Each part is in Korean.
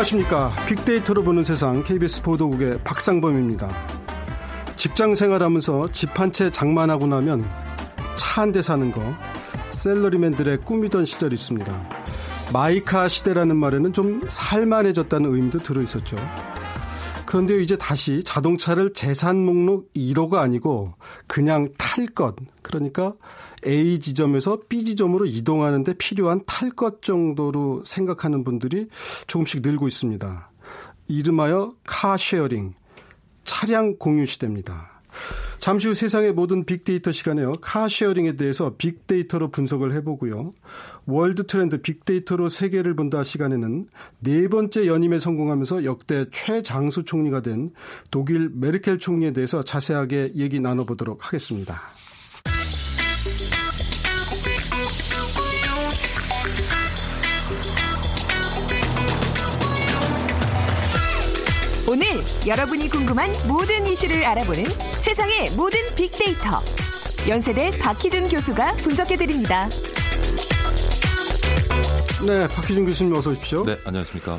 안녕하십니까. 빅데이터로 보는 세상 KBS 보도국의 박상범입니다. 직장 생활하면서 집 한 채 장만하고 나면 차 한 대 사는 거 셀러리맨들의 꿈이던 시절이 있습니다. 마이카 시대라는 말에는 좀 살만해졌다는 의미도 들어 있었죠. 그런데 이제 다시 자동차를 재산 목록 1호가 아니고 그냥 탈 것, 그러니까 A 지점에서 B 지점으로 이동하는데 필요한 탈 것 정도로 생각하는 분들이 조금씩 늘고 있습니다. 이름하여 car sharing, 차량 공유 시대입니다. 잠시 후 세상의 모든 빅데이터 시간에요. car sharing에 대해서 빅데이터로 분석을 해보고요. World Trend 빅데이터로 세계를 본다 시간에는 네 번째 연임에 성공하면서 역대 최장수 총리가 된 독일 메르켈 총리에 대해서 자세하게 얘기 나눠보도록 하겠습니다. 여러분이 궁금한 모든 이슈를 알아보는 세상의 모든 빅데이터. 연세대 박희준 교수가 분석해드립니다. 네, 박희준 교수님 어서 오십시오. 네, 안녕하십니까.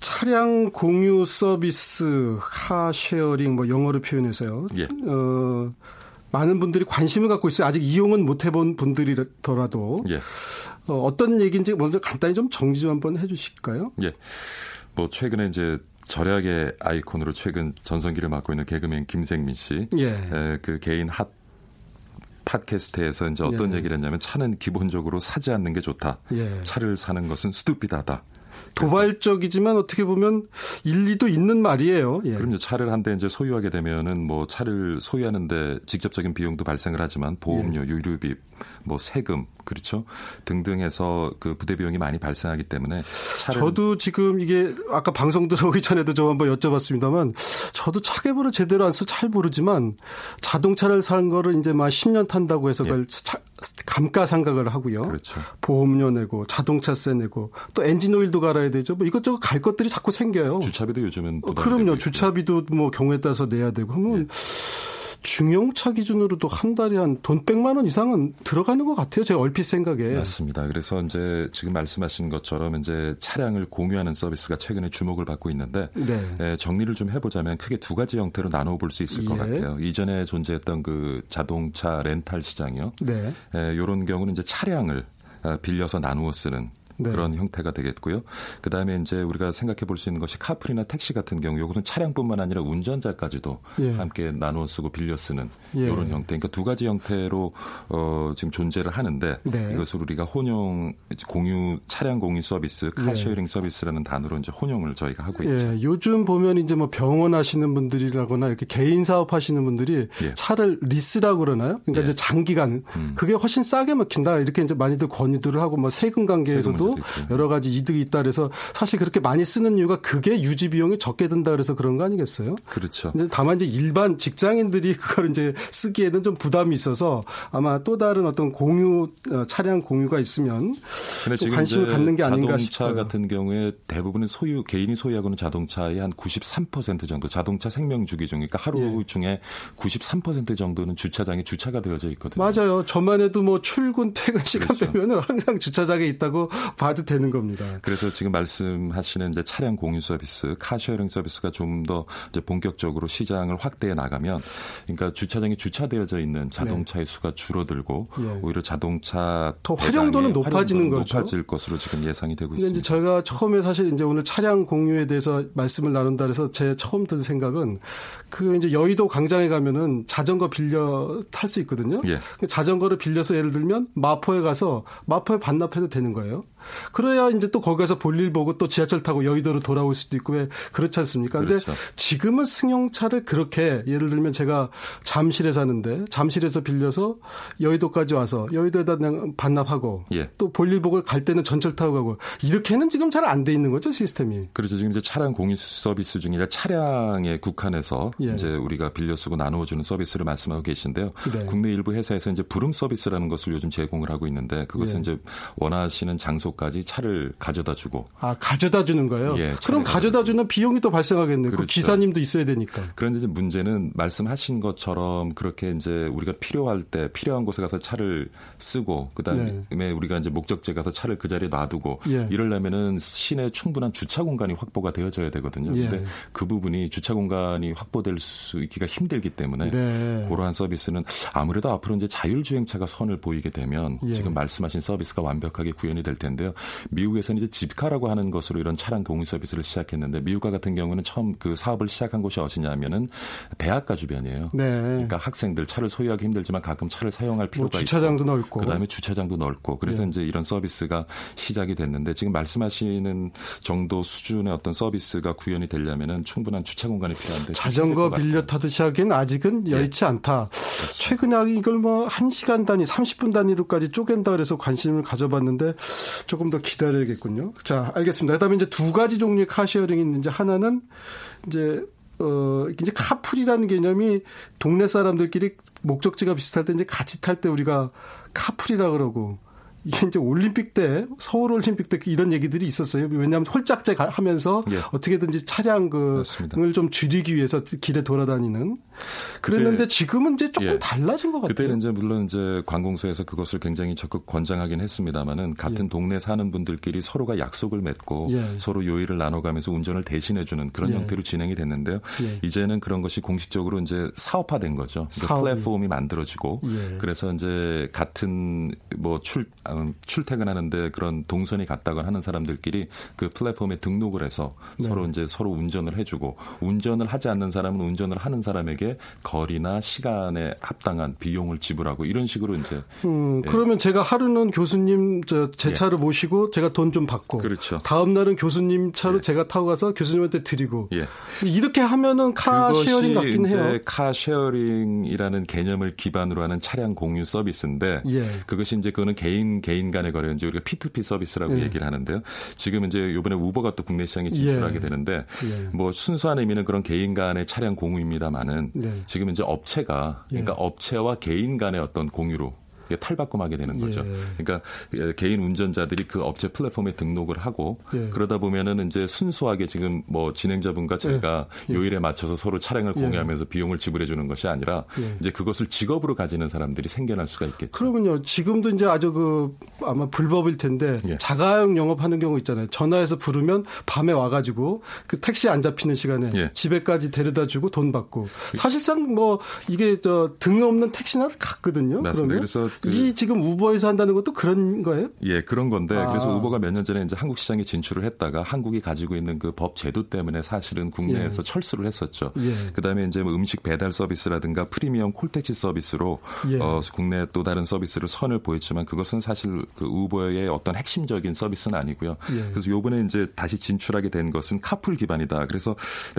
차량 공유 서비스, car sharing, 뭐 영어로 표현해서요. 예. 어, 많은 분들이 관심을 갖고 있어요. 아직 이용은 못 해본 분들이더라도. 예. 어, 어떤 얘기인지 먼저 간단히 좀 정리 좀 한번 해 주실까요? 예. 뭐 최근에 이제 절약의 아이콘으로 최근 전성기를 맡고 있는 개그맨 김생민 씨. 예. 에, 그 개인 핫 팟캐스트에서 이제 어떤 예. 얘기를 했냐면 차는 기본적으로 사지 않는 게 좋다. 예. 차를 사는 것은 스투피다다. 도발적이지만 어떻게 보면 일리도 있는 말이에요. 예. 그럼요. 차를 한 대 이제 소유하게 되면은 뭐 차를 소유하는데 직접적인 비용도 발생을 하지만 보험료, 예. 유류비, 뭐 세금 그렇죠 등등해서 그 부대 비용이 많이 발생하기 때문에 저도 지금 이게 아까 방송 들어오기 전에도 저 한번 여쭤봤습니다만 저도 차계보를 제대로 안 써 잘 모르지만 자동차를 사는 거를 이제 막 10년 탄다고 해서 그걸 차- 감가상각을 하고요. 예. 그렇죠. 보험료 내고 자동차세 내고 또 엔진 오일도 갈아야 되죠. 뭐 이것저것 갈 것들이 자꾸 생겨요. 주차비도 요즘은 어, 그럼요. 예. 주차비도 뭐 경우에 따라서 내야 되고 하면 중형차 기준으로도 한 달에 한돈 100만 원 이상은 들어가는 것 같아요. 제 얼핏 생각에. 맞습니다. 그래서 이제 지금 말씀하신 것처럼 이제 차량을 공유하는 서비스가 최근에 주목을 받고 있는데 네. 에, 정리를 좀 해보자면 크게 두 가지 형태로 나눠 볼 수 있을 것 예. 같아요. 이전에 존재했던 그 자동차 렌탈 시장이요. 네. 이런 경우는 이제 차량을 아, 빌려서 나누어 쓰는 네. 그런 형태가 되겠고요. 그 다음에 이제 우리가 생각해 볼 수 있는 것이 카풀이나 택시 같은 경우, 요것은 차량뿐만 아니라 운전자까지도 예. 함께 나누어 쓰고 빌려 쓰는 예. 이런 형태. 그러니까 두 가지 형태로 어, 지금 존재를 하는데 네. 이것을 우리가 혼용 공유 차량 공유 서비스, 예. car sharing 서비스라는 단어로 이제 혼용을 저희가 하고 있죠. 예, 요즘 보면 이제 뭐 병원 하시는 분들이라거나 이렇게 개인 사업 하시는 분들이 예. 차를 리스라고 그러나요? 그러니까 예. 이제 장기간 그게 훨씬 싸게 먹힌다 이렇게 이제 많이들 권유들을 하고 뭐 세금 관계에서도 여러 가지 이득이 있다 그래서 사실 그렇게 많이 쓰는 이유가 그게 유지 비용이 적게 든다 그래서 그런 거 아니겠어요? 그렇죠. 근데 다만 이제 일반 직장인들이 그걸 이제 쓰기에는 좀 부담이 있어서 아마 또 다른 어떤 공유 어, 차량 공유가 있으면 관심을 갖는 게 아닌가 자동차 싶어요. 같은 경우에 대부분은 소유 개인이 소유하고는 자동차의 한 93% 정도 자동차 생명 주기 중 그러니까 하루 예. 중에 93% 정도는 주차장에 주차가 되어져 있거든요. 맞아요. 저만 해도 뭐 출근 퇴근 시간 그렇죠. 빼면은 항상 주차장에 있다고 봐도 되는 겁니다. 그래서 지금 말씀하시는 이제 차량 공유 서비스, car sharing 서비스가 좀 더 본격적으로 시장을 확대해 나가면, 그러니까 주차장에 주차되어져 있는 자동차의 수가 줄어들고 예. 오히려 자동차 더 활용도는 높아지는 활용도는 거죠. 높아질 것으로 지금 예상이 되고 근데 이제 있습니다. 저희가 처음에 사실 이제 오늘 차량 공유에 대해서 말씀을 나눈다 그래서 제 처음 든 생각은 그 이제 여의도 광장에 가면은 자전거 빌려 탈 수 있거든요. 예. 그 자전거를 빌려서 예를 들면 마포에 가서 마포에 반납해도 되는 거예요. 그래야 이제 또 거기 가서 볼일 보고 또 지하철 타고 여의도로 돌아올 수도 있고 왜 그렇지 않습니까? 근데 그렇죠. 지금은 승용차를 그렇게 예를 들면 제가 잠실에 사는데 잠실에서 빌려서 여의도까지 와서 여의도에다 그냥 반납하고 예. 또 볼일 보고 갈 때는 전철 타고 가고 이렇게는 지금 잘 안 돼 있는 거죠 시스템이. 그렇죠. 지금 이제 차량 공유 서비스 중에 차량에 국한해서 예. 이제 우리가 빌려 쓰고 나누어 주는 서비스를 말씀하고 계신데요. 네. 국내 일부 회사에서 이제 부름 서비스라는 것을 요즘 제공을 하고 있는데 그것은 예. 이제 원하시는 장소 장소까지 차를 가져다 주고. 아, 가져다 주는 거예요? 예, 그럼 가져다 주는 비용이 또 발생하겠네요. 그 그렇죠. 그 기사님도 있어야 되니까. 그런데 이제 문제는 말씀하신 것처럼 그렇게 이제 우리가 필요할 때 필요한 곳에 가서 차를 쓰고 그다음에 네. 우리가 이제 목적지에 가서 차를 그 자리에 놔두고 예. 이러려면은 시내 충분한 주차 공간이 확보가 되어져야 되거든요. 예. 근데 그 부분이 주차 공간이 확보될 수 있기가 힘들기 때문에 네. 그러한 서비스는 아무래도 앞으로 이제 자율주행차가 선을 보이게 되면 예. 지금 말씀하신 서비스가 완벽하게 구현이 될 텐데 요. 미국에서는 이제 집카라고 하는 것으로 이런 차량 공유 서비스를 시작했는데 미국과 같은 경우는 처음 그 사업을 시작한 곳이 어디냐면은 대학가 주변이에요. 네. 그러니까 학생들 차를 소유하기 힘들지만 가끔 차를 사용할 뭐 필요가 뭐 주차장도 있고, 넓고 그다음에 주차장도 넓고 그래서 예. 이제 이런 서비스가 시작이 됐는데 지금 말씀하시는 정도 수준의 어떤 서비스가 구현이 되려면은 충분한 주차 공간이 필요한데 자전거 빌려 타듯이 하기엔 아직은 예. 여의치 예. 않다. 그렇죠. 최근에 이걸 뭐 1시간 단위, 30분 단위로까지 쪼갠다 그래서 관심을 가져봤는데 조금 더 기다려야겠군요. 자, 알겠습니다. 그다음에 이제 두 가지 종류의 car sharing이 있는지 하나는 이제 어, 이제 카풀이라는 개념이 동네 사람들끼리 목적지가 비슷할 때 이제 같이 탈 때 우리가 카풀이라 그러고 이게 이제 올림픽 때 서울 올림픽 때 이런 얘기들이 있었어요. 왜냐하면 홀짝제 하면서 예. 어떻게든지 차량을 좀 줄이기 위해서 길에 돌아다니는 그랬는데 지금은 이제 조금 예. 달라진 것 같아요. 그때는 이제 물론 이제 관공서에서 그것을 굉장히 적극 권장하긴 했습니다만은 같은 예. 동네 사는 분들끼리 서로가 약속을 맺고 예. 서로 요일을 나눠가면서 운전을 대신해 주는 그런 예. 형태로 진행이 됐는데요. 예. 이제는 그런 것이 공식적으로 이제 사업화된 거죠. 사업. 플랫폼이 만들어지고 그래서 이제 같은 뭐출 음, 출퇴근하는데 그런 동선이 같다고 하는 사람들끼리 그 플랫폼에 등록을 해서 네. 서로 이제 서로 운전을 해주고 운전을 하지 않는 사람은 운전을 하는 사람에게 거리나 시간에 합당한 비용을 지불하고 이런 식으로 이제 음, 예. 그러면 제가 하루는 교수님 저제 예. 차를 예. 모시고 제가 돈 좀 받고 그렇죠. 다음 날은 교수님 차로 예. 제가 타고 가서 교수님한테 드리고 예. 이렇게 하면은 car sharing 같긴 해요. car sharing이라는 개념을 기반으로 하는 차량 공유 서비스인데 예. 그것이 이제 그거는 개인 개인 간의 거래 이제 우리가 P2P 서비스라고 예. 얘기를 하는데요. 지금 이제 이번에 우버가 또 국내 시장에 진출하게 예. 되는데 예. 뭐 순수한 의미는 그런 개인 간의 차량 공유입니다만은 네. 지금 이제 업체가 그러니까 예. 업체와 개인 간의 어떤 공유로 탈바꿈하게 되는 거죠. 예. 그러니까 개인 운전자들이 그 업체 플랫폼에 등록을 하고 예. 그러다 보면은 이제 순수하게 지금 뭐 진행자분과 제가 예. 요일에 맞춰서 서로 차량을 예. 공유하면서 비용을 지불해 주는 것이 아니라 예. 이제 그것을 직업으로 가지는 사람들이 생겨날 수가 있겠죠. 그러면요. 지금도 이제 아주 그 아마 불법일 텐데 예. 자가용 영업하는 경우 있잖아요. 전화해서 부르면 밤에 와가지고 그 택시 안 잡히는 시간에 집에까지 데려다 주고 돈 받고 사실상 뭐 이게 저 등 없는 택시나 같거든요. 맞습니다. 그러면 그래서 그 이 지금 우버에서 한다는 것도 그런 거예요? 예, 그런 건데 아. 그래서 우버가 몇 년 전에 이제 한국 시장에 진출을 했다가 한국이 가지고 있는 그 법 제도 때문에 사실은 국내에서 예. 철수를 했었죠. 예. 그다음에 이제 뭐 음식 배달 서비스라든가 프리미엄 콜택시 서비스로 예. 어, 국내 또 다른 서비스를 선을 보였지만 그것은 사실 그 우버의 어떤 핵심적인 서비스는 아니고요. 예. 그래서 요번에 이제 다시 진출하게 된 것은 카풀 기반이다. 그래서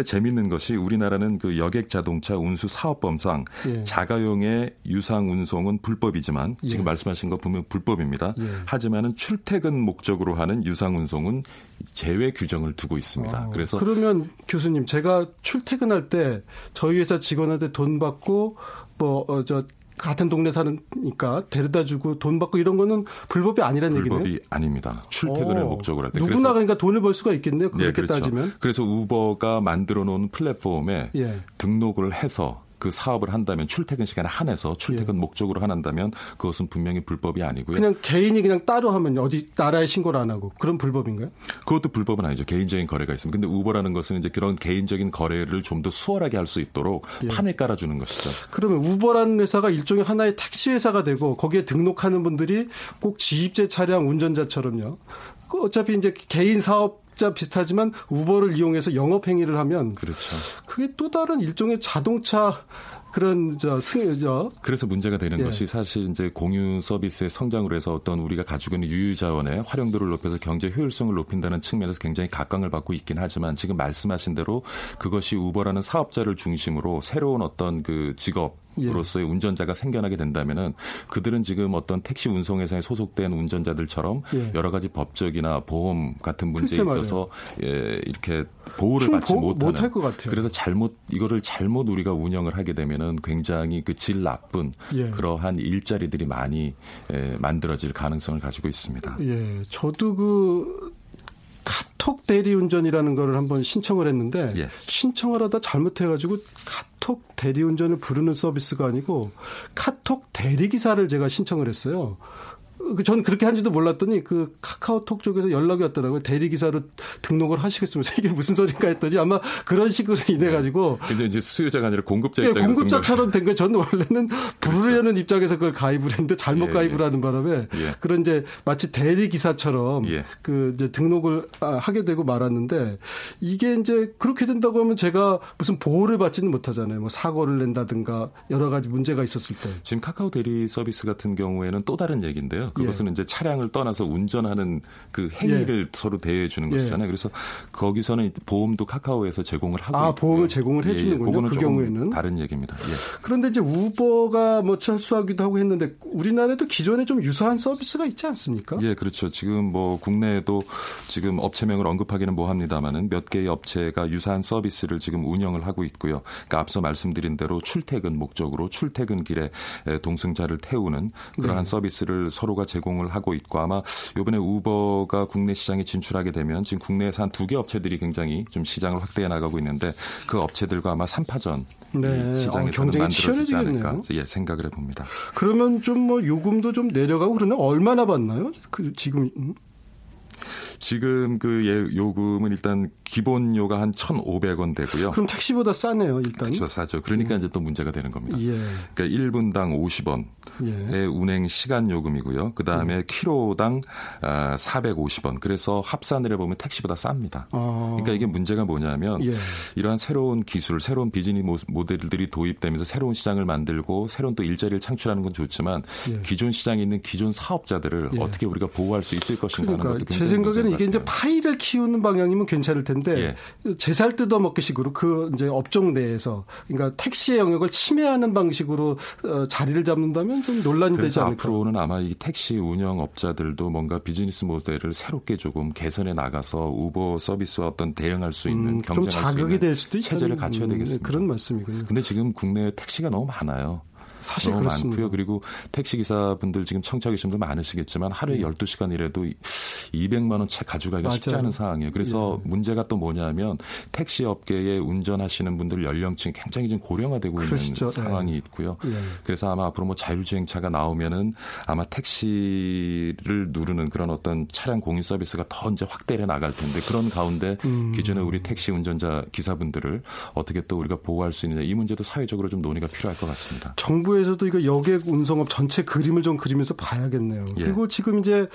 재밌는 것이 우리나라는 그 여객 자동차 운수 사업범상 예. 자가용의 유상 운송은 불법이지만 예. 지금 말씀하신 거 보면 불법입니다. 예. 하지만은 출퇴근 목적으로 하는 유상 운송은 제외 규정을 두고 있습니다. 아, 그래서 그러면 교수님 제가 출퇴근할 때 저희 회사 직원한테 돈 받고 뭐저 어, 같은 동네 사니까 데려다 주고 돈 받고 이런 거는 불법이 아니라는 얘기네요. 불법이 아닙니다. 출퇴근을 오, 어. 목적으로 할 때. 누구나 그러니까 돈을 벌 수가 있겠네요. 그렇게 네, 그렇죠. 따지면. 그래서 우버가 만들어 놓은 플랫폼에 예. 등록을 해서 그 사업을 한다면 출퇴근 시간에 한해서 출퇴근 예. 목적으로 한다면 그것은 분명히 불법이 아니고요. 그냥 개인이 그냥 따로 하면 어디 나라에 신고를 안 하고 그런 불법인가요? 그것도 불법은 아니죠. 개인적인 거래가 있습니다. 근데 우버라는 것은 이제 그런 개인적인 거래를 좀 더 수월하게 할 수 있도록 예. 판을 깔아주는 것이죠. 그러면 우버라는 회사가 일종의 하나의 택시 회사가 되고 거기에 등록하는 분들이 꼭 지입제 차량 운전자처럼요. 그 어차피 이제 개인 사업 자 비슷하지만 우버를 이용해서 영업 행위를 하면 그렇죠. 그게 또 다른 일종의 자동차 그런 저 승여죠. 그래서 문제가 되는 예. 것이 사실 이제 공유 서비스의 성장으로 해서 어떤 우리가 가지고 있는 유유 자원의 활용도를 높여서 경제 효율성을 높인다는 측면에서 굉장히 각광을 받고 있긴 하지만 지금 말씀하신 대로 그것이 우버라는 사업자를 중심으로 새로운 어떤 그 직업 으 로서의 예. 운전자가 생겨나게 된다면은 그들은 지금 어떤 택시 운송회사에 소속된 운전자들처럼 예. 여러 가지 법적이나 보험 같은 문제에 있어서 예, 이렇게 보호를 받지 못하는 못할 것 같아요. 그래서 잘못 이거를 잘못 우리가 운영을 하게 되면은 굉장히 그 질 나쁜 예. 그러한 일자리들이 많이 에, 만들어질 가능성을 가지고 있습니다. 예, 저도 그 카톡 대리운전이라는 거를 한번 신청을 했는데 예. 신청을 하다 잘못해가지고 카톡 대리운전을 부르는 서비스가 아니고 카톡 대리기사를 제가 신청을 했어요. 그 저는 그렇게 한지도 몰랐더니 그 카카오톡 쪽에서 연락이 왔더라고요. 대리기사로 등록을 하시겠습니까? 이게 무슨 소리인가 했더니 아마 그런 식으로 인해 가지고. 근데 이제 수요자가 아니라 공급자 입장 예, 공급자처럼 된 거예요. 저는 원래는 부르려는 그렇죠. 입장에서 그걸 가입을 했는데 잘못 예, 가입을 예. 하는 바람에 예. 그런 이제 마치 대리기사처럼 예. 그 이제 등록을 아, 하게 되고 말았는데 이게 이제 그렇게 된다고 하면 제가 무슨 보호를 받지는 못하잖아요. 뭐 사고를 낸다든가 여러 가지 문제가 있었을 때. 지금 카카오 대리 서비스 같은 경우에는 또 다른 얘기인데요. 그것은 예. 이제 차량을 떠나서 운전하는 그 행위를 예. 서로 대해 주는 예. 것이잖아요. 그래서 거기서는 보험도 카카오에서 제공을 하고 아, 있고요. 보험을 제공을 해 주는군요. 예, 그 경우에는 다른 얘기입니다. 예. 그런데 이제 우버가 뭐 철수하기도 하고 했는데 우리나라에도 기존에 좀 유사한 서비스가 있지 않습니까? 예, 그렇죠. 지금 뭐 국내에도 지금 업체명을 언급하기는 뭐합니다만은 몇 개의 업체가 유사한 서비스를 지금 운영을 하고 있고요. 그러니까 앞서 말씀드린 대로 출퇴근 목적으로 출퇴근 길에 동승자를 태우는 그러한 네. 서비스를 서로 가 제공을 하고 있고 아마 이번에 우버가 국내 시장에 진출하게 되면 지금 국내에서 한 두 개 업체들이 굉장히 좀 시장을 확대해 나가고 있는데 그 업체들과 아마 3파전 네. 시장에서 어, 만들어지지 않을까 예, 생각을 해봅니다. 그러면 좀 뭐 요금도 좀 내려가고 그러나 얼마나 받나요? 그 지금 음? 지금 그 예, 요금은 일단 기본료가 한 1,500원 되고요. 그럼 택시보다 싸네요, 일단. 그렇죠, 싸죠. 그러니까 음. 이제 또 문제가 되는 겁니다. 예. 그러니까 1분당 50원의 예. 운행 시간 요금이고요. 그 다음에 음. 킬로당 450원. 아, 그래서 합산을 해 보면 택시보다 쌉니다. 아. 그러니까 이게 문제가 뭐냐면 예. 이러한 새로운 기술, 새로운 비즈니스 모델들이 도입되면서 새로운 시장을 만들고 새로운 또 일자리를 창출하는 건 좋지만 예. 기존 시장에 있는 기존 사업자들을 예. 어떻게 우리가 보호할 수 있을 것인가 그러니까 하는 것도 제 생각에는 이게 이제 파이를 키우는 방향이면 괜찮을 텐데 있는데 예. 제살 뜯어 먹기식으로 그 이제 업종 내에서 그러니까 택시의 영역을 침해하는 방식으로 어, 자리를 잡는다면 좀 논란이 되지 않을까. 앞으로는 아마 이 택시 운영업자들도 뭔가 비즈니스 모델을 새롭게 조금 개선해 나가서 우버 서비스와 어떤 대응할 수 있는 음, 경쟁할 좀 자극이 될 수도 있다는 체제를 갖춰야 음, 되겠습니다. 그런 말씀이군요. 근데 지금 국내에 택시가 너무 많아요. 사실 너무 그렇습니다. 많고요. 그리고 택시 기사분들 지금 청취하기 분들 많으시겠지만 하루에 음. 12시간 일해도 200만 원 채 가져가기가 맞아요. 쉽지 않은 상황이에요. 그래서 예. 문제가 또 뭐냐면 택시 업계에 운전하시는 분들 연령층이 굉장히 좀 고령화되고 그러시죠. 있는 상황이 예. 있고요. 예. 그래서 아마 앞으로 뭐 자율주행차가 나오면은 아마 택시를 누르는 그런 어떤 차량 공유 서비스가 더 이제 확대해 나갈 텐데 그런 가운데 음. 기존에 우리 택시 운전자 기사분들을 어떻게 또 우리가 보호할 수 있느냐 이 문제도 사회적으로 좀 논의가 필요할 것 같습니다. 정부 에서도 이거 여객 운송업 전체 그림을 좀 그리면서 봐야겠네요. 예. 그리고 지금 이제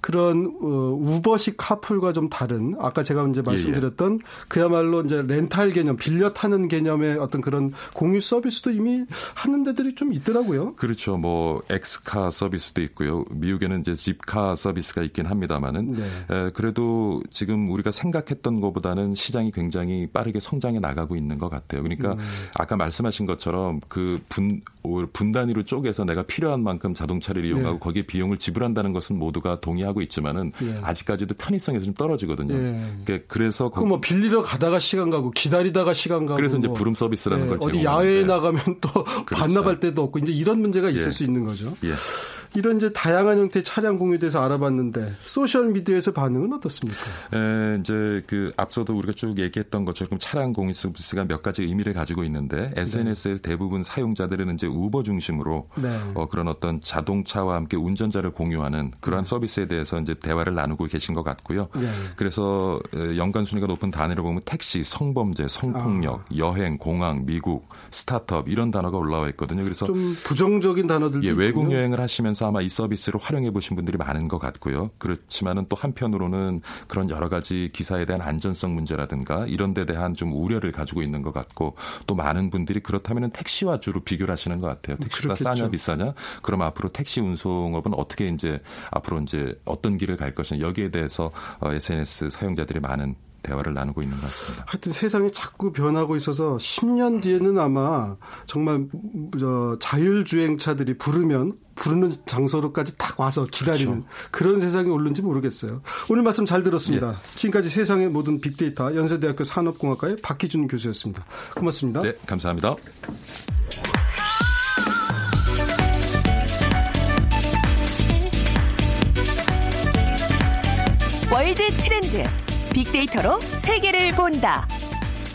그런 어, 우버식 카풀과 좀 다른 아까 제가 이제 말씀드렸던 예, 예. 그야말로 이제 렌탈 개념, 빌려 타는 개념의 어떤 그런 공유 서비스도 이미 하는 데들이 좀 있더라고요. 그렇죠. 뭐 엑스카 서비스도 있고요. 미국에는 이제 집카 서비스가 있긴 합니다만은 네. 에, 그래도 지금 우리가 생각했던 것보다는 시장이 굉장히 빠르게 성장해 나가고 있는 것 같아요. 그러니까 음. 아까 말씀하신 것처럼 그 분분 단위로 쪼개서 내가 필요한 만큼 자동차를 이용하고 네. 거기에 비용을 지불한다는 것은 모두가 동의하고 있지만은 네. 아직까지도 편의성에서 좀 떨어지거든요. 네. 그러니까 그래서 그뭐 빌리러 가다가 시간 가고 기다리다가 시간 가고 그래서 이제 부름 서비스라는 걸 어디 야외에 나가면 또 그렇죠. 반납할 데도 없고 이제 이런 문제가 있을 예. 수 있는 거죠. 예. 이런 이제 다양한 형태의 차량 공유에 대해서 알아봤는데 소셜 미디어에서 반응은 어떻습니까? 에, 이제 그 앞서도 우리가 쭉 얘기했던 것처럼 차량 공유 서비스가 몇 가지 의미를 가지고 있는데 SNS의 네. 대부분 사용자들은 이제 우버 중심으로 네. 어, 그런 어떤 자동차와 함께 운전자를 공유하는 그러한 네. 서비스에 대해서 이제 대화를 나누고 계신 것 같고요. 네. 그래서 연관 순위가 높은 단위를 보면 택시, 성범죄, 성폭력, 아. 여행, 공항, 미국, 스타트업 이런 단어가 올라와 있거든요. 그래서 좀 부정적인 단어들도 예, 외국 여행을 하시면서 그래서 아마 이 서비스를 활용해 보신 분들이 많은 것 같고요. 그렇지만은 또 한편으로는 그런 여러 가지 기사에 대한 안전성 문제라든가 이런 데 대한 좀 우려를 가지고 있는 것 같고 또 많은 분들이 그렇다면은 택시와 주로 비교를 하시는 것 같아요. 택시가 그렇겠죠. 싸냐 비싸냐? 그럼 앞으로 택시 운송업은 어떻게 이제 앞으로 이제 어떤 길을 갈 것이냐 여기에 대해서 SNS 어, 사용자들이 많은 대화를 나누고 있는 것 같습니다. 하여튼 세상이 자꾸 변하고 있어서 10년 뒤에는 아마 정말 저 자율주행차들이 부르면 부르는 장소로까지 딱 와서 기다리는 그렇죠. 그런 세상이 올는지 모르겠어요. 오늘 말씀 잘 들었습니다. 예. 지금까지 세상의 모든 빅데이터 연세대학교 산업공학과의 박희준 교수였습니다. 고맙습니다. 네, 감사합니다. 월드 트렌드 빅데이터로 세계를 본다.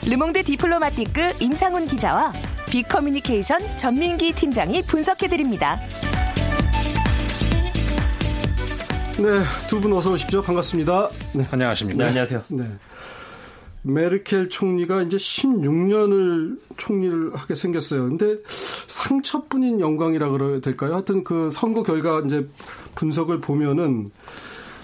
르몽드 디플로마티크 임상훈 기자와 빅커뮤니케이션 전민기 팀장이 분석해드립니다. 네, 두 분 어서 오십시오. 반갑습니다. 네. 안녕하십니까. 네, 안녕하세요. 네. 메르켈 총리가 이제 16년을 총리를 하게 생겼어요. 근데 상처뿐인 영광이라 그래야 될까요? 하여튼 그 선거 결과 이제 분석을 보면은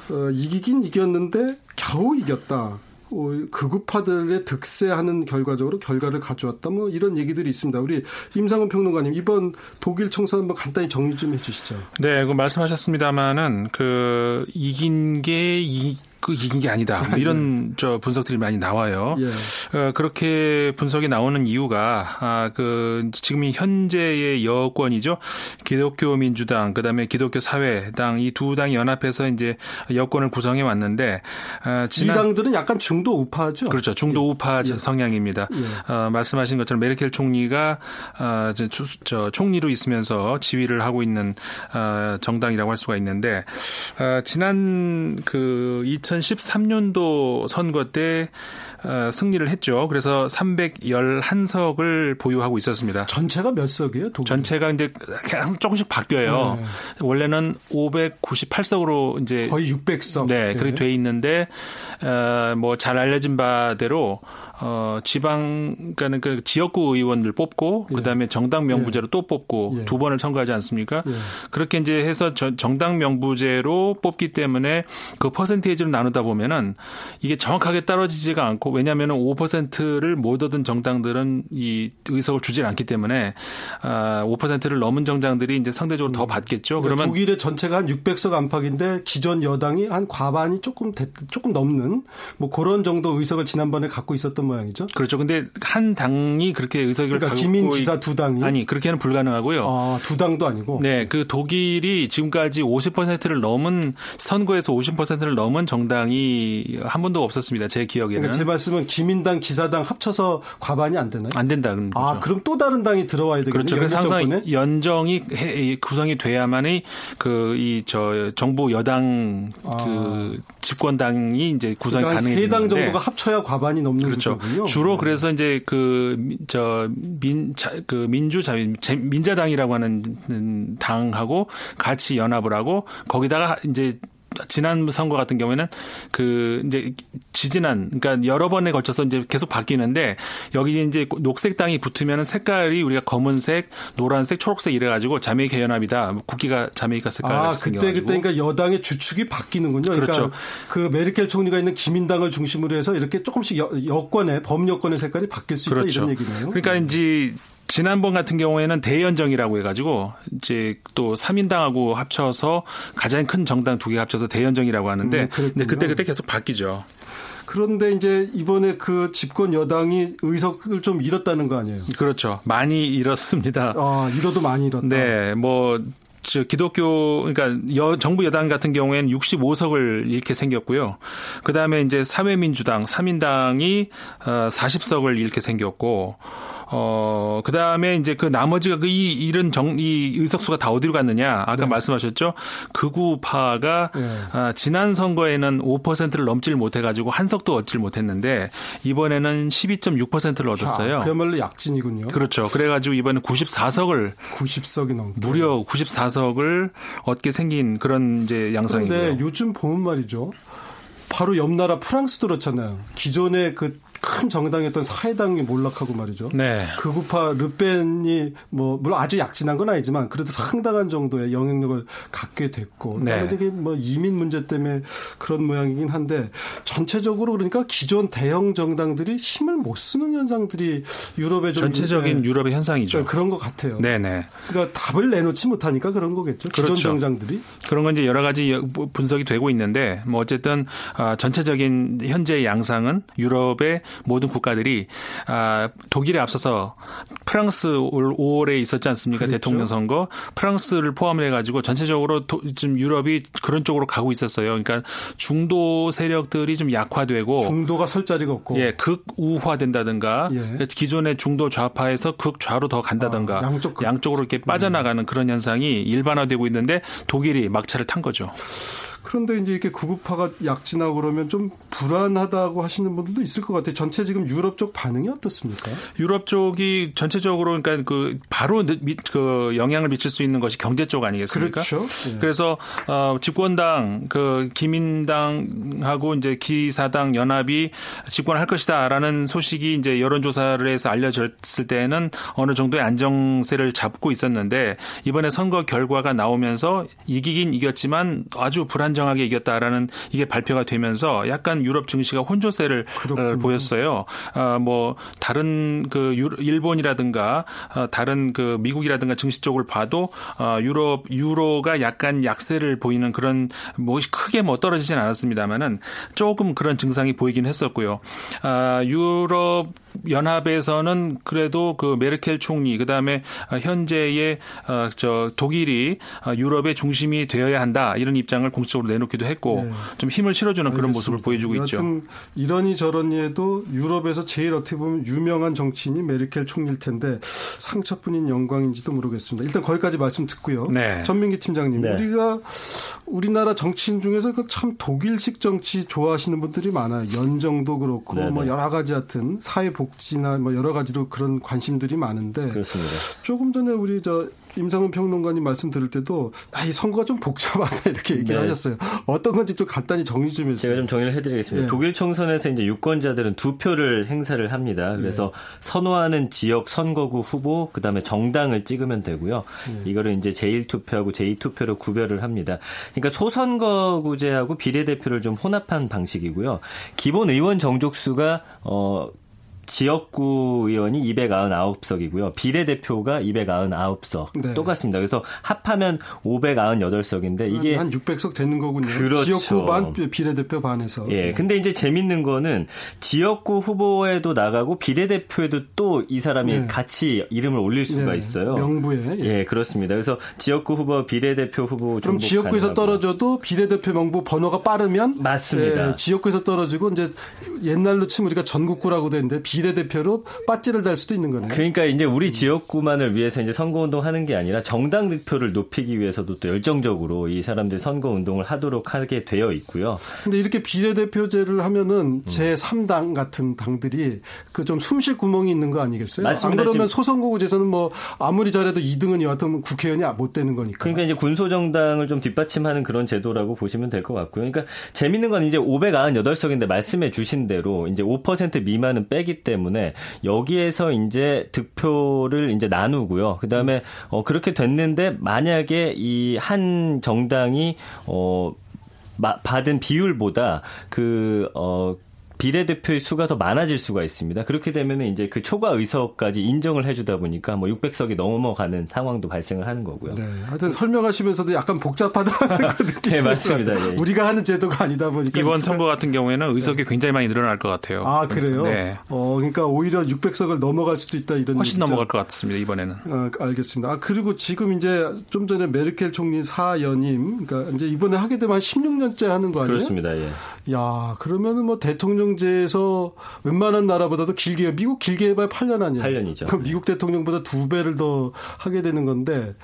어, 이기긴 이겼는데 겨우 이겼다. 어, 극우파들의 득세하는 결과적으로 결과를 가져왔다. 뭐 이런 얘기들이 있습니다. 우리 임상훈 평론가님 이번 독일 총선 한번 간단히 정리 좀 해주시죠. 네, 그 말씀하셨습니다마는 그 이긴 게 이, 그 이긴 게 아니다. 뭐 이런 네. 저 분석들이 많이 나와요. 예. 어, 그렇게 분석이 나오는 이유가 아, 그 지금 현재의 여권이죠. 기독교 민주당 그다음에 기독교 사회당 이 두 당이 연합해서 이제 여권을 구성해 왔는데 아, 지난, 이 당들은 약간 중도 우파죠. 그렇죠. 중도 예. 우파 예. 성향입니다. 예. 어, 말씀하신 것처럼 메르켈 총리가 어, 저, 저 총리로 있으면서 지휘를 하고 있는 어, 정당이라고 할 수가 있는데 어, 지난 그 2000. 2013년도 선거 때 어, 승리를 했죠. 그래서 311석을 보유하고 있었습니다. 전체가 몇 석이에요? 독일? 전체가 이제 계속 조금씩 바뀌어요. 네. 원래는 598석으로 이제 거의 600석. 네, 그렇게 돼 있는데 어, 뭐 잘 알려진 바대로 어, 지방, 그러니까 그 지역구 의원들 뽑고, 예. 그 다음에 정당 명부제로 예. 또 뽑고, 예. 두 번을 선거하지 않습니까? 예. 그렇게 이제 해서 정당 명부제로 뽑기 때문에 그 퍼센테이지로 나누다 보면은 이게 정확하게 떨어지지가 않고, 왜냐하면 5%를 못 얻은 정당들은 이 의석을 주질 않기 때문에, 아, 5%를 넘은 정당들이 이제 상대적으로 음. 더 받겠죠. 그러니까 그러면 독일의 전체가 한 600석 안팎인데 기존 여당이 한 과반이 조금, 조금 넘는 뭐 그런 정도 의석을 지난번에 갖고 있었던 모양이죠. 그렇죠. 근데 한 당이 그렇게 의석을 그러니까 기민 지사 두 당이 아니 그렇게는 불가능하고요. 아, 두 당도 아니고. 네, 그 독일이 지금까지 50%를 넘은 선거에서 50%를 넘은 정당이 한 번도 없었습니다. 제 기억에는. 그러니까 제 말씀은 기민당, 기사당 합쳐서 과반이 안 되나요? 안 된다는 아, 거죠. 아, 그럼 또 다른 당이 들어와야 되겠네요. 그렇죠. 그래서 항상 연정이 구성이 돼야만이 그 이 저 정부 여당 아. 그 집권당이 이제 구성이 그러니까 가능해지는데 세당 정도가 합쳐야 과반이 넘는 그렇죠. 거군요. 주로 네. 그래서 이제 그 저 민 그 민주자 민자당이라고 하는 당하고 같이 연합을 하고 거기다가 이제 지난 선거 같은 경우에는 그 이제 지지난 그러니까 여러 번에 걸쳐서 이제 계속 바뀌는데 여기 이제 녹색 당이 붙으면 색깔이 우리가 검은색, 노란색, 초록색 이래 가지고 자메이카 연합이다. 국기가 자메이카 색깔 아, 그때 그때 그러니까 여당의 주축이 바뀌는군요. 그러니까 그렇죠. 그 메르켈 총리가 있는 기민당을 중심으로 해서 이렇게 조금씩 여, 여권의 범여권의 색깔이 바뀔 수 그렇죠. 있다 이런 얘기네요. 그러니까 이제 지난번 같은 경우에는 대연정이라고 해가지고 이제 또 3인당하고 합쳐서 가장 큰 정당 두 개 합쳐서 대연정이라고 하는데 음, 근데 그때 그때 계속 바뀌죠. 그런데 이제 이번에 그 집권 여당이 의석을 좀 잃었다는 거 아니에요? 그렇죠. 많이 잃었습니다. 아, 잃어도 많이 잃었다. 네, 뭐. 저 기독교 그러니까 여, 정부 여당 같은 경우에는 65석을 잃게 생겼고요. 그다음에 이제 사회민주당, 3인당이 어 40석을 잃게 생겼고 어, 그 다음에 이제 그 나머지가 그 이, 이런 정, 이 의석수가 다 어디로 갔느냐. 아까 네. 말씀하셨죠. 극우파가 네. 아, 지난 선거에는 5%를 넘지를 못해가지고 한 석도 얻지를 못했는데 이번에는 12.6%를 얻었어요. 아, 그야말로 약진이군요. 그렇죠. 그래가지고 이번에 94석을 90석이 넘 무려 94석을 얻게 생긴 그런 이제 양상이고요. 그런데 요즘 보면 말이죠. 바로 옆 나라 프랑스도 그렇잖아요. 기존의 그 큰큰 정당이었던 사회당이 몰락하고 말이죠. 네. 극우파 르펜이 뭐 물론 아주 약진한 건 아니지만 그래도 상당한 정도의 영향력을 갖게 됐고 네. 이게 뭐 이민 문제 때문에 그런 모양이긴 한데 전체적으로 그러니까 기존 대형 정당들이 힘을 못 쓰는 현상들이 유럽의 좀 전체적인 네. 유럽의 현상이죠. 네, 그런 것 같아요. 네네. 그러니까 답을 내놓지 못하니까 그런 거겠죠. 기존 그렇죠. 정당들이 그런 건 이제 여러 가지 분석이 되고 있는데 뭐 어쨌든 아, 전체적인 현재 양상은 유럽의 모든 국가들이 아, 독일에 앞서서 프랑스 올 5월에 있었지 않습니까? 그렇죠. 대통령 선거. 프랑스를 포함해 가지고 전체적으로 도, 지금 유럽이 그런 쪽으로 가고 있었어요. 그러니까 중도 세력들이 좀 약화되고 중도가 설 자리가 없고 예, 극우화된다든가 예. 기존의 중도 좌파에서 극좌로 더 간다든가 아, 양쪽 양쪽으로 이렇게 빠져나가는 그런 현상이 일반화되고 있는데 독일이 막차를 탄 거죠. 그런데 이제 이렇게 구급파가 약진하고 그러면 좀 불안하다고 하시는 분들도 있을 것 같아요. 전체 지금 유럽 쪽 반응이 어떻습니까? 유럽 쪽이 전체적으로 그러니까 그 바로 그 영향을 미칠 수 있는 것이 경제 쪽 아니겠습니까? 그렇죠. 네. 그래서 어 집권당 그 기민당하고 이제 기사당 연합이 집권할 것이다라는 소식이 이제 여론조사를 해서 알려졌을 때는 어느 정도의 안정세를 잡고 있었는데 이번에 선거 결과가 나오면서 이기긴 이겼지만 아주 불안 불안정하게 이겼다라는 이게 발표가 되면서 약간 유럽 증시가 혼조세를 그렇군요. 보였어요. 어, 뭐 다른 그 일본이라든가 어, 다른 그 미국이라든가 증시 쪽을 봐도 어, 유럽 유로가 약간 약세를 보이는 그런 뭐 크게 뭐 떨어지진 않았습니다만은 조금 그런 증상이 보이긴 했었고요. 아, 유럽 연합에서는 그래도 그 메르켈 총리 그다음에 현재의 어, 저 독일이 어, 유럽의 중심이 되어야 한다 이런 입장을 공식적으로 내놓기도 했고 네. 좀 힘을 실어주는 알겠습니다. 그런 모습을 보여주고 있죠. 이러니 저러니 해도 유럽에서 제일 어떻게 보면 유명한 정치인이 메르켈 총리일 텐데 상처뿐인 영광인지도 모르겠습니다. 일단 거기까지 말씀 듣고요. 네. 전민기 팀장님, 네. 우리가 우리나라 정치인 중에서 그참 독일식 정치 좋아하시는 분들이 많아요. 연정도 그렇고 네, 뭐 네. 여러 가지 같은 사회 복지나 뭐 여러 가지로 그런 관심들이 많은데 그렇습니다. 조금 전에 우리 저 임상훈 평론가님 말씀 들을 때도 아, 이 선거가 좀 복잡하다 이렇게 얘기를 네. 하셨어요. 어떤 건지 좀 간단히 정리 좀 해주세요. 제가 좀 정리를 해드리겠습니다. 네. 독일 총선에서 이제 유권자들은 두 표를 행사를 합니다. 그래서 네. 선호하는 지역 선거구 후보 그다음에 정당을 찍으면 되고요. 네. 이거를 이제 제1투표하고 제2투표로 구별을 합니다. 그러니까 소선거구제하고 비례대표를 좀 혼합한 방식이고요. 기본 의원 정족수가 어 지역구 의원이 299석이고요. 비례대표가 299석. 네. 똑같습니다. 그래서 합하면 598석인데 이게 한 600석 되는 거군요. 그렇죠. 지역구 반 비례대표 반에서. 예. 네. 근데 이제 재밌는 거는 지역구 후보에도 나가고 비례대표에도 또 이 사람이 네. 같이 이름을 올릴 수가 네. 있어요. 명부에. 예. 예. 그렇습니다. 그래서 지역구 후보, 비례대표 후보 그럼 지역구에서 가능하고. 떨어져도 비례대표 명부 번호가 빠르면 맞습니다. 예, 지역구에서 떨어지고 이제 옛날로 치면 우리가 전국구라고 되는데 비 례대표로 빠찌를 달 수도 있는 거네요. 그러니까 이제 우리 지역구만을 위해서 이제 선거운동 하는 게 아니라 정당 득표를 높이기 위해서도 또 열정적으로 이 사람들 선거운동을 하도록 하게 되어 있고요. 근데 이렇게 비례대표제를 하면은 음. 제 3당 같은 당들이 그 좀 숨 쉴 구멍이 있는 거 아니겠어요? 맞습니다. 안 그러면 소선거구제에서는 뭐 아무리 잘해도 2등은 여하튼 국회의원이 못 되는 거니까. 그러니까 이제 군소정당을 좀 뒷받침하는 그런 제도라고 보시면 될 것 같고요. 그러니까 재밌는 건 이제 598석인데 말씀해 주신 대로 이제 5% 미만은 빼기 때문에 여기에서 이제 득표를 이제 나누고요. 그 다음에 어, 그렇게 됐는데 만약에 이 한 정당이 어, 받은 비율보다 그, 어, 비례대표의 수가 더 많아질 수가 있습니다. 그렇게 되면 이제 그 초과 의석까지 인정을 해주다 보니까 뭐 600석이 넘어가는 상황도 발생을 하는 거고요. 네. 하여튼 설명하시면서도 약간 복잡하다는 그 느낌이 네, 맞습니다. 예. 우리가 하는 제도가 아니다 보니까 이번 선거 같은 경우에는 의석이 네. 굉장히 많이 늘어날 것 같아요. 아 그래요? 네. 어 그러니까 오히려 600석을 넘어갈 수도 있다 이런 훨씬 얘기죠? 넘어갈 것 같습니다 이번에는. 아, 알겠습니다. 아 그리고 지금 이제 좀 전에 메르켈 총리 사연임 그러니까 이제 이번에 하게 되면 한 16년째 하는 거 아니에요? 그렇습니다. 예. 야 그러면은 뭐 대통령 제에서 웬만한 나라보다도 길게 미국 길게 해봐야 8년 아니에요. 8년이죠. 그럼 미국 대통령보다 두 배를 더 하게 되는 건데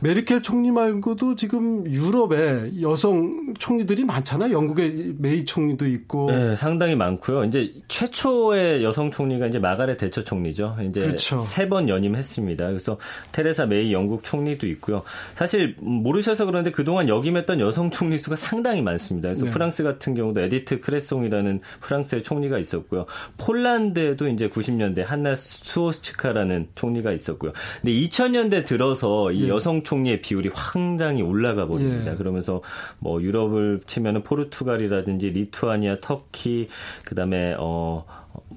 메르켈 총리 말고도 지금 유럽에 여성 총리들이 많잖아요. 영국의 메이 총리도 있고. 네, 상당히 많고요. 이제 최초의 여성 총리가 이제 마가렛 대처 총리죠. 이제 그렇죠. 세번 연임했습니다. 그래서 테레사 메이 영국 총리도 있고요. 사실 모르셔서 그런데 그동안 역임했던 여성 총리 수가 상당히 많습니다. 그래서 네. 프랑스 같은 경우도 1990년대에도 에디트 크레송이라는 프랑스 의 총리가 있었고요. 폴란드에도 이제 90년대 한나 수오스치카라는 총리가 있었고요. 근데 2000년대 들어서 이 예. 여성 총리의 비율이 상당히 올라가 버립니다. 예. 그러면서 뭐 유럽을 치면은 포르투갈이라든지 리투아니아, 터키, 그다음에 어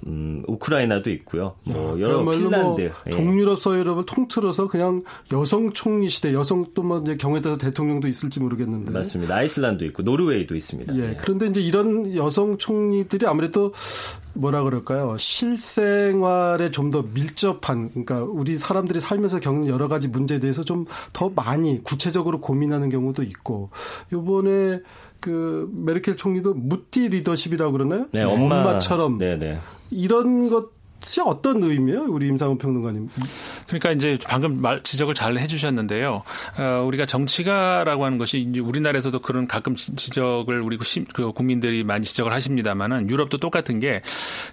음, 우크라이나도 있고요. 뭐 야, 여러 뭐 핀란드. 뭐 동유럽 서 유럽을 통틀어서 그냥 여성 총리 시대, 여성 또뭐 이제 경우에 따라서 대통령도 있을지 모르겠는데. 맞습니다. 아이슬란드 있고 노르웨이도 있습니다. 예. 네. 그런데 이제 이런 여성 총리들이 아무래도 뭐라 그럴까요? 실생활에 좀 더 밀접한 그러니까 우리 사람들이 살면서 겪는 여러 가지 문제에 대해서 좀 더 많이 구체적으로 고민하는 경우도 있고 요번에 그 메르켈 총리도 무티 리더십이라고 그러나요? 네, 엄마. 엄마처럼 네, 네. 이런 것 시 어떤 의미예요, 우리 임상훈 평론가님? 그러니까 이제 방금 말 지적을 잘 해주셨는데요. 어, 우리가 정치가라고 하는 것이 이제 우리나라에서도 그런 가끔 지적을 우리 그 국민들이 많이 지적을 하십니다만은 유럽도 똑같은 게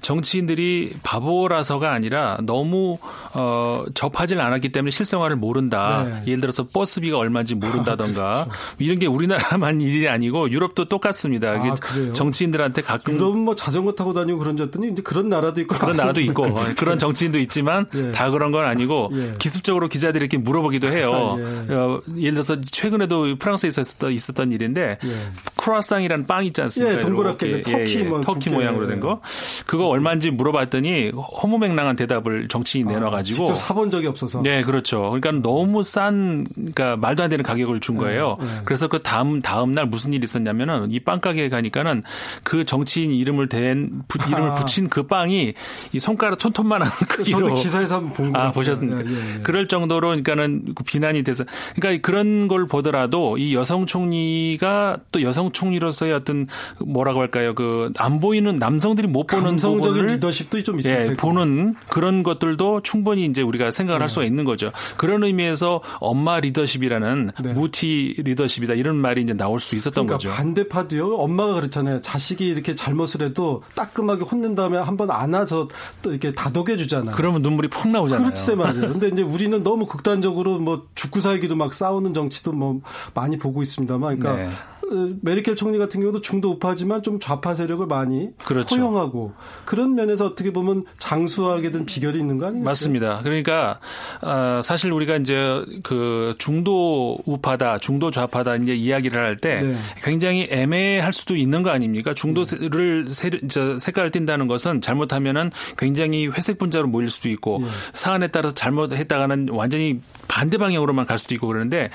정치인들이 바보라서가 아니라 너무 어, 접하질 않았기 때문에 실생활을 모른다. 네. 예를 들어서 버스비가 얼마인지 모른다던가 그렇죠. 이런 게 우리나라만 일이 아니고 유럽도 똑같습니다. 아, 정치인들한테 가끔 유럽은 뭐 자전거 타고 다니고 그런 졌더니 이제 그런 나라도 있고 그런 나라도 있고 있고 그런 정치인도 있지만 예. 다 그런 건 아니고 예. 기습적으로 기자들이 이렇게 물어보기도 해요. 예. 어, 예를 들어서 최근에도 프랑스에 있었던, 있었던 일인데 예. 크로아상이라는 빵 있지 않습니까? 예, 동그랗게 예, 터키, 뭐, 터키 모양으로 된 거. 그거 얼마인지 물어봤더니 허무맹랑한 대답을 정치인이 아, 내놔가지고 직접 사본 적이 없어서. 네, 그렇죠. 그러니까 너무 싼, 그러니까 말도 안 되는 가격을 준 거예요. 그래서 그 다음 다음 날 무슨 일이 있었냐면은 이 빵 가게에 가니까는 그 정치인 이름을 댄 이름을 아. 붙인 그 빵이 이 손가락 손가락 촌톤만 한 크기로. 저도 기사에서 한번 본 아, 보셨습니까? 예, 예, 예. 그럴 정도로 그러니까는 그 비난이 돼서 그러니까 그런 걸 보더라도 이 여성 총리가 또 여성 총리로서의 어떤 뭐라고 할까요? 그 안 보이는 남성들이 못 보는 감성적인 리더십도 좀 있을 예, 보는 그런 것들도 충분히 이제 우리가 생각을 네. 할 수가 있는 거죠. 그런 의미에서 엄마 리더십이라는 네. 무티 리더십이다 이런 말이 이제 나올 수 있었던 그러니까 거죠. 반대파도요. 엄마가 그렇잖아요. 자식이 이렇게 잘못을 해도 따끔하게 혼낸 다음에 한번 안아서 또 이렇게 다독여 주잖아요. 그러면 눈물이 푹 나오잖아요. 그렇지 말이에요. 근데 이제 우리는 너무 극단적으로 뭐 죽고 살기도 막 싸우는 정치도 뭐 많이 보고 있습니다만 그러니까 네. 메리켈 총리 같은 경우도 중도 우파지만 좀 좌파 세력을 많이 그렇죠. 포용하고 그런 면에서 어떻게 보면 장수하게 된 비결이 있는 거 아니겠어요? 맞습니다. 그러니까 어, 사실 우리가 이제 그 중도 우파다, 중도 좌파다 이제 이야기를 할때 네. 굉장히 애매할 수도 있는 거 아닙니까? 중도를 세, 저, 색깔을 띈다는 것은 잘못하면은 굉장히 회색 분자로 모일 수도 있고 네. 사안에 따라서 잘못했다가는 완전히 반대 방향으로만 갈 수도 있고 그러는데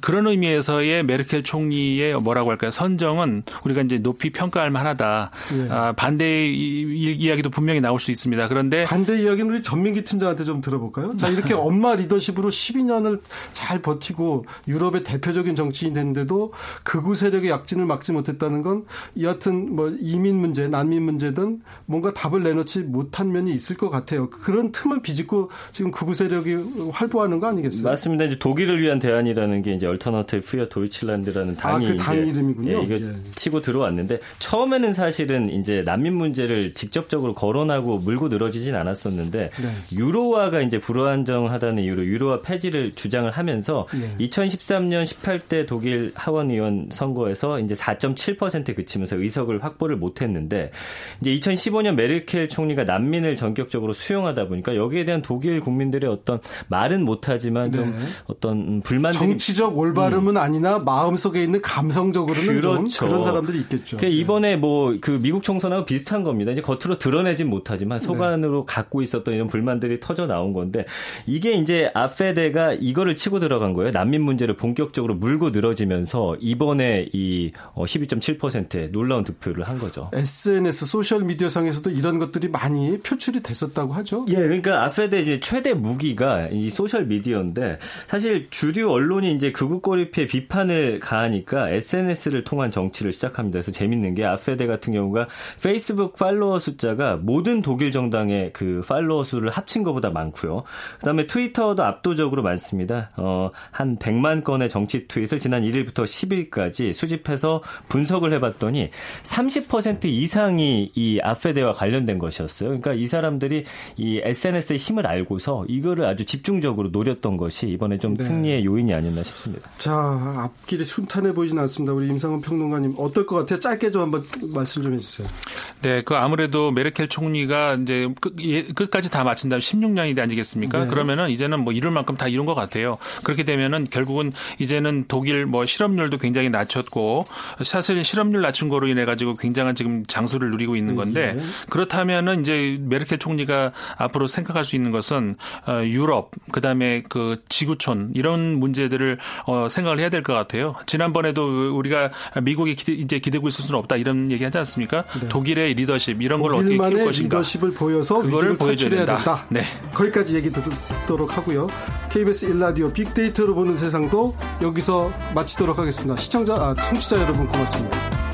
그런 의미에서의 메르켈 총리의 뭐라고 할까요? 선정은 우리가 이제 높이 평가할 만하다. 예. 아, 반대 이야기도 분명히 나올 수 있습니다. 그런데 반대 이야기는 우리 전민기 팀장한테 좀 들어볼까요? 자, 이렇게 엄마 리더십으로 12년을 잘 버티고 유럽의 대표적인 정치인 됐는데도 극우 세력의 약진을 막지 못했다는 건 여하튼 뭐 이민 문제, 난민 문제든 뭔가 답을 내놓지 못한 면이 있을 것 같아요. 그런 틈을 비집고 지금 극우 세력이 활보하는 거 아니겠어요? 맞습니다. 이제 독일을 위한 대안이라는 게 이제 Alternative für Deutschland라는 당이 아, 그 당 이름이군요. 예, 이거 예. 치고 들어왔는데 처음에는 사실은 이제 난민 문제를 직접적으로 거론하고 물고 늘어지진 않았었는데 네. 유로화가 이제 불안정하다는 이유로 유로화 폐지를 주장을 하면서 네. 2013년 18대 독일 하원 의원 선거에서 이제 4.7% 그치면서 의석을 확보를 못했는데 이제 2015년 메르켈 총리가 난민을 전격적으로 수용하다 보니까 여기에 대한 독일 국민들의 어떤 말은 못하지만 좀 네. 어떤 불만들이 정치적 올바름은 음. 아니나 마음속에 있는 감성 정상적으로는 그렇죠. 그런 사람들이 있겠죠. 그러니까 이번에 뭐 그 미국 총선하고 비슷한 겁니다. 이제 겉으로 드러내진 못하지만 속안으로 네. 갖고 있었던 이런 불만들이 터져 나온 건데 이게 이제 AfD가 이거를 치고 들어간 거예요. 난민 문제를 본격적으로 물고 늘어지면서 이번에 이 12.7%의 어, 놀라운 득표를 한 거죠. SNS 소셜 미디어 상에서도 이런 것들이 많이 표출이 됐었다고 하죠. 예, 그러니까 AfD 이제 최대 무기가 이 소셜 미디어인데 사실 주류 언론이 이제 극우꼬리피에 비판을 가하니까 SNS 를 통한 정치를 시작합니다. 그래서 재밌는 게 아페데 같은 경우가 페이스북 팔로워 숫자가 모든 독일 정당의 그 팔로워 수를 합친 것보다 많고요. 그다음에 트위터도 압도적으로 많습니다. 어, 한 100만 건의 정치 트윗을 지난 1일부터 10일까지 수집해서 분석을 해봤더니 30% 이상이 이 아페데와 관련된 것이었어요. 그러니까 이 사람들이 이 SNS의 힘을 알고서 이거를 아주 집중적으로 노렸던 것이 이번에 좀 네. 승리의 요인이 아니었나 싶습니다. 자, 앞길이 순탄해 보이진 않습니다. 알겠습니다. 우리 임상훈 평론가님 어떨 것 같아요? 짧게 좀 한번 말씀 좀 해주세요. 네, 그 아무래도 메르켈 총리가 이제 끝, 예, 끝까지 다 마친다면 16년이 되지겠습니까? 네. 그러면은 이제는 뭐 이룰 만큼 다 이룬 것 같아요. 그렇게 되면은 결국은 이제는 독일 뭐 실업률도 굉장히 낮췄고 사실 실업률 낮춘 거로 인해 가지고 굉장한 지금 장수를 누리고 있는 건데 네. 그렇다면은 이제 메르켈 총리가 앞으로 생각할 수 있는 것은 어, 유럽 그다음에 그 지구촌 이런 문제들을 어, 생각을 해야 될 것 같아요. 지난번에도 우리가 미국이 기대, 이제 기대고 있을 수는 없다 이런 얘기 하지 않습니까? 네. 독일의 리더십 이런 걸 어떻게 키울 것인가? 리더십을 보여서 그거를 보여줘야 된다. 된다. 네. 거기까지 얘기 듣도록 하고요. KBS 일라디오 빅데이터로 보는 세상도 여기서 마치도록 하겠습니다. 시청자, 아, 청취자 여러분 고맙습니다.